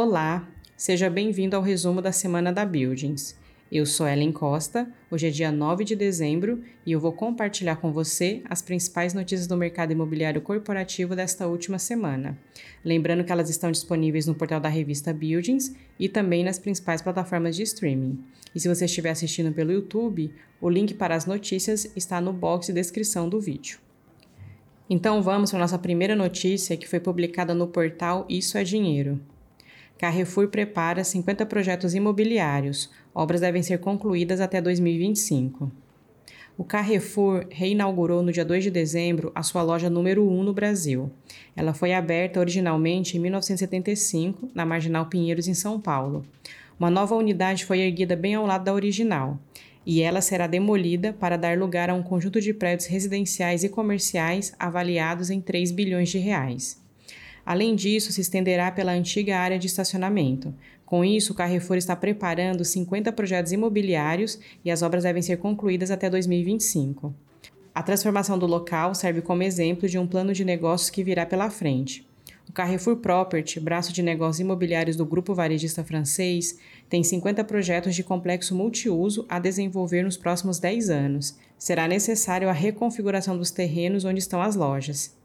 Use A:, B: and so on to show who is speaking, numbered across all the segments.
A: Olá, seja bem-vindo ao resumo da semana da Buildings. Eu sou Ellen Costa, hoje é dia 9 de dezembro e eu vou compartilhar com você as principais notícias do mercado imobiliário corporativo desta última semana. Lembrando que elas estão disponíveis no portal da revista Buildings e também nas principais plataformas de streaming. E se você estiver assistindo pelo YouTube, o link para as notícias está no box de descrição do vídeo. Então vamos para a nossa primeira notícia que foi publicada no portal Isso é Dinheiro. Carrefour prepara 50 projetos imobiliários. Obras devem ser concluídas até 2025. O Carrefour reinaugurou no dia 2 de dezembro a sua loja número 1 no Brasil. Ela foi aberta originalmente em 1975, na Marginal Pinheiros, em São Paulo. Uma nova unidade foi erguida bem ao lado da original, e ela será demolida para dar lugar a um conjunto de prédios residenciais e comerciais avaliados em 3 bilhões de reais. Além disso, se estenderá pela antiga área de estacionamento. Com isso, o Carrefour está preparando 50 projetos imobiliários e as obras devem ser concluídas até 2025. A transformação do local serve como exemplo de um plano de negócios que virá pela frente. O Carrefour Property, braço de negócios imobiliários do grupo varejista francês, tem 50 projetos de complexo multiuso a desenvolver nos próximos 10 anos. Será necessário a reconfiguração dos terrenos onde estão as lojas.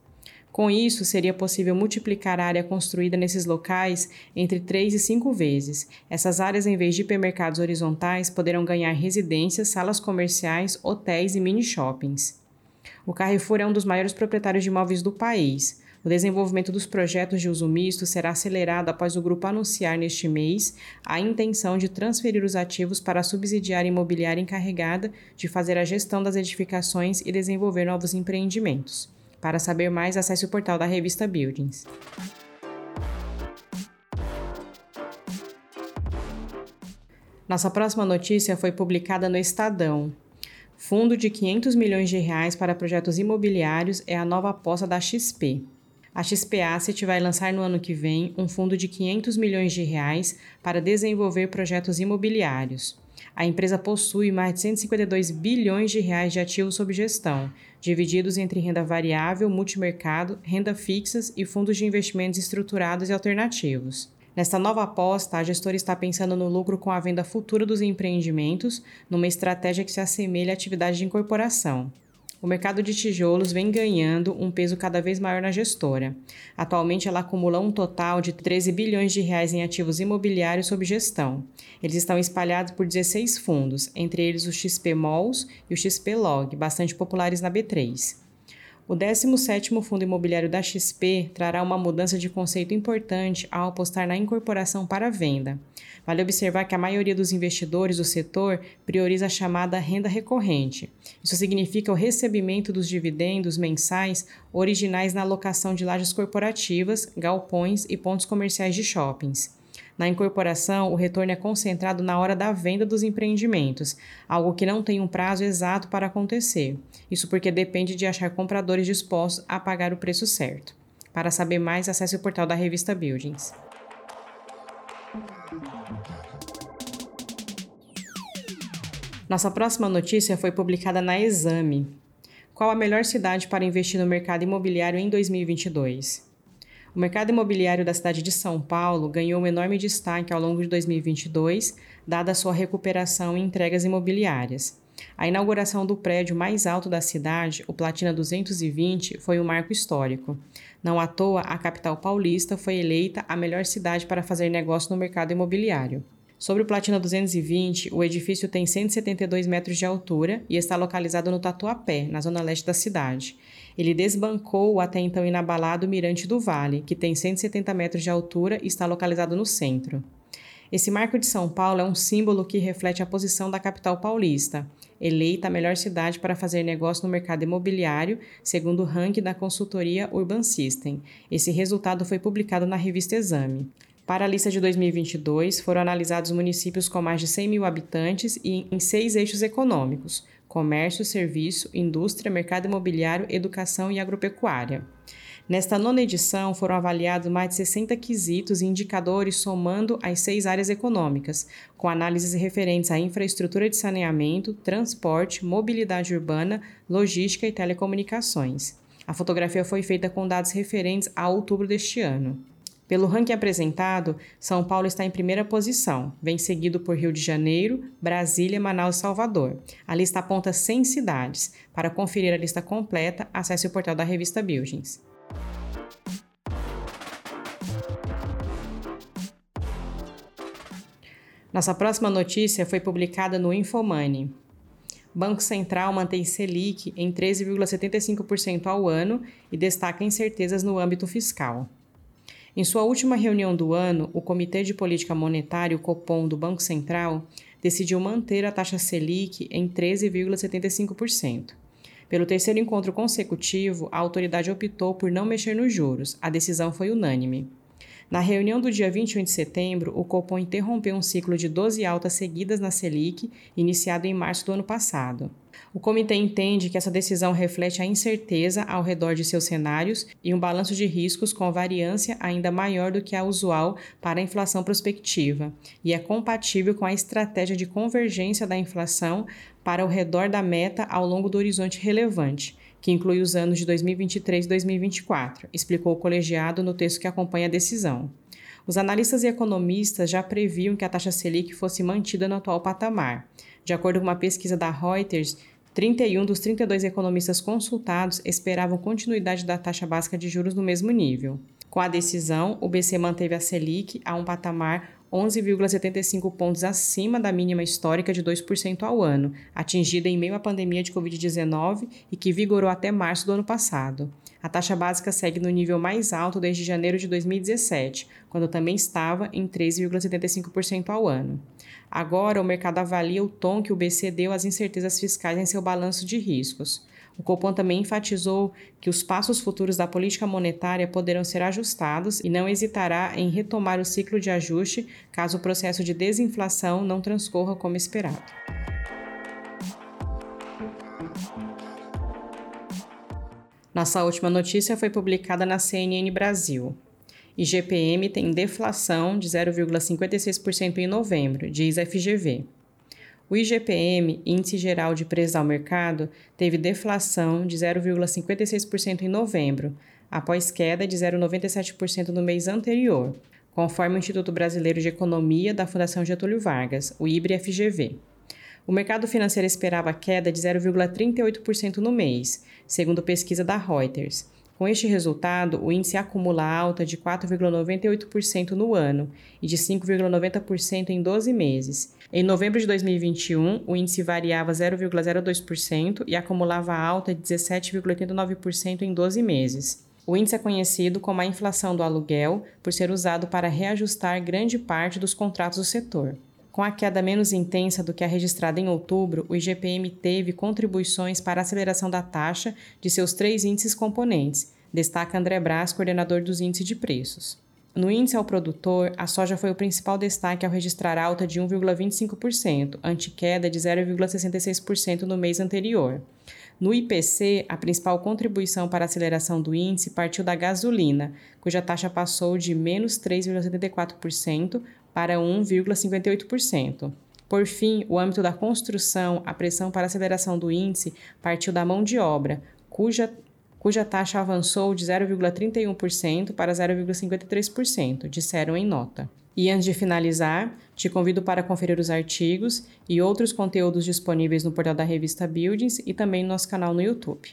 A: Com isso, seria possível multiplicar a área construída nesses locais entre 3 e 5 vezes. Essas áreas, em vez de hipermercados horizontais, poderão ganhar residências, salas comerciais, hotéis e mini shoppings. O Carrefour é um dos maiores proprietários de imóveis do país. O desenvolvimento dos projetos de uso misto será acelerado após o grupo anunciar neste mês a intenção de transferir os ativos para a subsidiária imobiliária encarregada de fazer a gestão das edificações e desenvolver novos empreendimentos. Para saber mais, acesse o portal da revista Buildings. Nossa próxima notícia foi publicada no Estadão. Fundo de 500 milhões de reais para projetos imobiliários é a nova aposta da XP. A XP Asset vai lançar no ano que vem um fundo de 500 milhões de reais para desenvolver projetos imobiliários. A empresa possui mais de 152 bilhões de reais de ativos sob gestão, divididos entre renda variável, multimercado, renda fixas e fundos de investimentos estruturados e alternativos. Nesta nova aposta, a gestora está pensando no lucro com a venda futura dos empreendimentos, numa estratégia que se assemelha à atividade de incorporação o mercado de tijolos vem ganhando um peso cada vez maior na gestora. Atualmente, ela acumula um total de 13 bilhões de reais em ativos imobiliários sob gestão. Eles estão espalhados por 16 fundos, entre eles o XP Malls e o XP Log, bastante populares na B3. O 17º Fundo Imobiliário da XP trará uma mudança de conceito importante ao apostar na incorporação para venda. Vale observar que a maioria dos investidores do setor prioriza a chamada renda recorrente. Isso significa o recebimento dos dividendos mensais originais na alocação de lajes corporativas, galpões e pontos comerciais de shoppings. Na incorporação, o retorno é concentrado na hora da venda dos empreendimentos, algo que não tem um prazo exato para acontecer. Isso porque depende de achar compradores dispostos a pagar o preço certo. Para saber mais, acesse o portal da revista Buildings. Nossa próxima notícia foi publicada na Exame. Qual a melhor cidade para investir no mercado imobiliário em 2022? O mercado imobiliário da cidade de São Paulo ganhou um enorme destaque ao longo de 2022, dada sua recuperação em entregas imobiliárias. A inauguração do prédio mais alto da cidade, o Platina 220, foi um marco histórico. Não à toa, a capital paulista foi eleita a melhor cidade para fazer negócio no mercado imobiliário. Sobre o Platina 220, o edifício tem 172 metros de altura e está localizado no Tatuapé, na zona leste da cidade. Ele desbancou o até então inabalado Mirante do Vale, que tem 170 metros de altura e está localizado no centro. Esse marco de São Paulo é um símbolo que reflete a posição da capital paulista, eleita a melhor cidade para fazer negócio no mercado imobiliário, segundo o ranking da consultoria Urban System. Esse resultado foi publicado na revista Exame. Para a lista de 2022, foram analisados municípios com mais de 100 mil habitantes e em seis eixos econômicos: comércio, serviço, indústria, mercado imobiliário, educação e agropecuária. Nesta nona edição, foram avaliados mais de 60 quesitos e indicadores somando as seis áreas econômicas, com análises referentes à infraestrutura de saneamento, transporte, mobilidade urbana, logística e telecomunicações. A fotografia foi feita com dados referentes a outubro deste ano. Pelo ranking apresentado, São Paulo está em primeira posição, vem seguido por Rio de Janeiro, Brasília, Manaus e Salvador. A lista aponta 100 cidades. Para conferir a lista completa, acesse o portal da revista Buildings. Nossa próxima notícia foi publicada no Infomoney. Banco Central mantém Selic em 13,75% ao ano e destaca incertezas no âmbito fiscal. Em sua última reunião do ano, o Comitê de Política Monetária, o Copom, do Banco Central, decidiu manter a taxa Selic em 13,75%. Pelo terceiro encontro consecutivo, a autoridade optou por não mexer nos juros. A decisão foi unânime. Na reunião do dia 21 de setembro, o Copom interrompeu um ciclo de 12 altas seguidas na Selic, iniciado em março do ano passado. O comitê entende que essa decisão reflete a incerteza ao redor de seus cenários e um balanço de riscos com variância ainda maior do que a usual para a inflação prospectiva, e é compatível com a estratégia de convergência da inflação para o redor da meta ao longo do horizonte relevante, que inclui os anos de 2023 e 2024, explicou o colegiado no texto que acompanha a decisão. Os analistas e economistas já previam que a taxa Selic fosse mantida no atual patamar. De acordo com uma pesquisa da Reuters, 31 dos 32 economistas consultados esperavam continuidade da taxa básica de juros no mesmo nível. Com a decisão, o BC manteve a Selic a um patamar 11,75 pontos acima da mínima histórica de 2% ao ano, atingida em meio à pandemia de Covid-19 e que vigorou até março do ano passado. A taxa básica segue no nível mais alto desde janeiro de 2017, quando também estava em 3,75% ao ano. Agora, o mercado avalia o tom que o BC deu às incertezas fiscais em seu balanço de riscos. O Copom também enfatizou que os passos futuros da política monetária poderão ser ajustados e não hesitará em retomar o ciclo de ajuste caso o processo de desinflação não transcorra como esperado. Nossa última notícia foi publicada na CNN Brasil. IGPM tem deflação de 0,56% em novembro, diz a FGV. O IGPM, Índice Geral de Preços ao Mercado, teve deflação de 0,56% em novembro, após queda de 0,97% no mês anterior, conforme o Instituto Brasileiro de Economia da Fundação Getúlio Vargas, o IBRE-FGV. O mercado financeiro esperava queda de 0,38% no mês, segundo pesquisa da Reuters, com este resultado, o índice acumula alta de 4,98% no ano e de 5,90% em 12 meses. Em novembro de 2021, o índice variava 0,02% e acumulava alta de 17,89% em 12 meses. O índice é conhecido como a inflação do aluguel por ser usado para reajustar grande parte dos contratos do setor. Com a queda menos intensa do que a registrada em outubro, o IGPM teve contribuições para a aceleração da taxa de seus três índices componentes, destaca André Brás, coordenador dos índices de preços. No índice ao produtor, a soja foi o principal destaque ao registrar alta de 1,25%, ante queda de 0,66% no mês anterior. No IPC, a principal contribuição para a aceleração do índice partiu da gasolina, cuja taxa passou de menos 3,74% para 1,58%. Por fim, o âmbito da construção, a pressão para aceleração do índice partiu da mão de obra, cuja, cuja taxa avançou de 0,31% para 0,53%, disseram em nota. E antes de finalizar, te convido para conferir os artigos e outros conteúdos disponíveis no portal da revista Buildings e também no nosso canal no YouTube.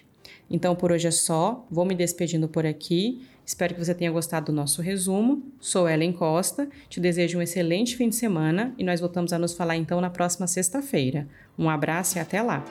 A: Então por hoje é só, vou me despedindo por aqui Espero que você tenha gostado do nosso resumo. Sou Ellen Costa, te desejo um excelente fim de semana e nós voltamos a nos falar então na próxima sexta-feira. Um abraço e até lá!